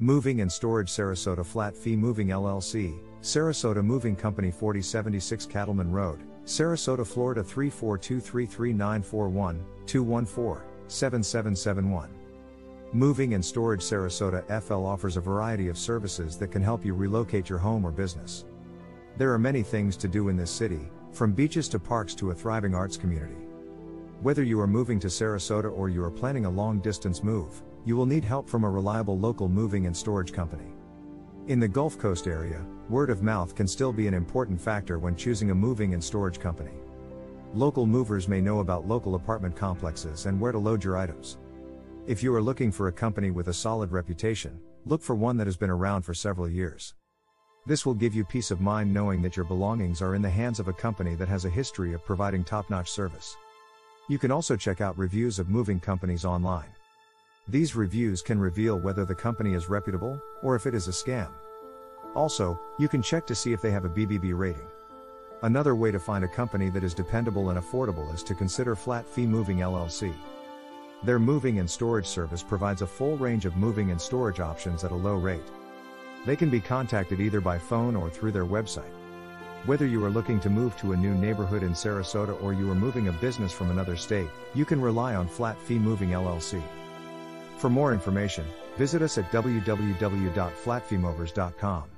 Moving and Storage Sarasota Flat Fee Moving LLC, Sarasota Moving Company 4076 Cattlemen Road, Sarasota, Florida 342333941 214 7771. Moving and Storage Sarasota FL offers a variety of services that can help you relocate your home or business. There are many things to do in this city, from beaches to parks to a thriving arts community. Whether you are moving to Sarasota or you are planning a long distance move, you will need help from a reliable local moving and storage company. In the Gulf Coast area, word of mouth can still be an important factor when choosing a moving and storage company. Local movers may know about local apartment complexes and where to load your items. If you are looking for a company with a solid reputation, look for one that has been around for several years. This will give you peace of mind knowing that your belongings are in the hands of a company that has a history of providing top notch service. You can also check out reviews of moving companies online. These reviews can reveal whether the company is reputable, or if it is a scam. Also, you can check to see if they have a BBB rating. Another way to find a company that is dependable and affordable is to consider Flat Fee Moving LLC. Their moving and storage service provides a full range of moving and storage options at a low rate. They can be contacted either by phone or through their website. Whether you are looking to move to a new neighborhood in Sarasota or you are moving a business from another state, you can rely on Flat Fee Moving LLC. For more information, visit us at www.flatfeemovers.com.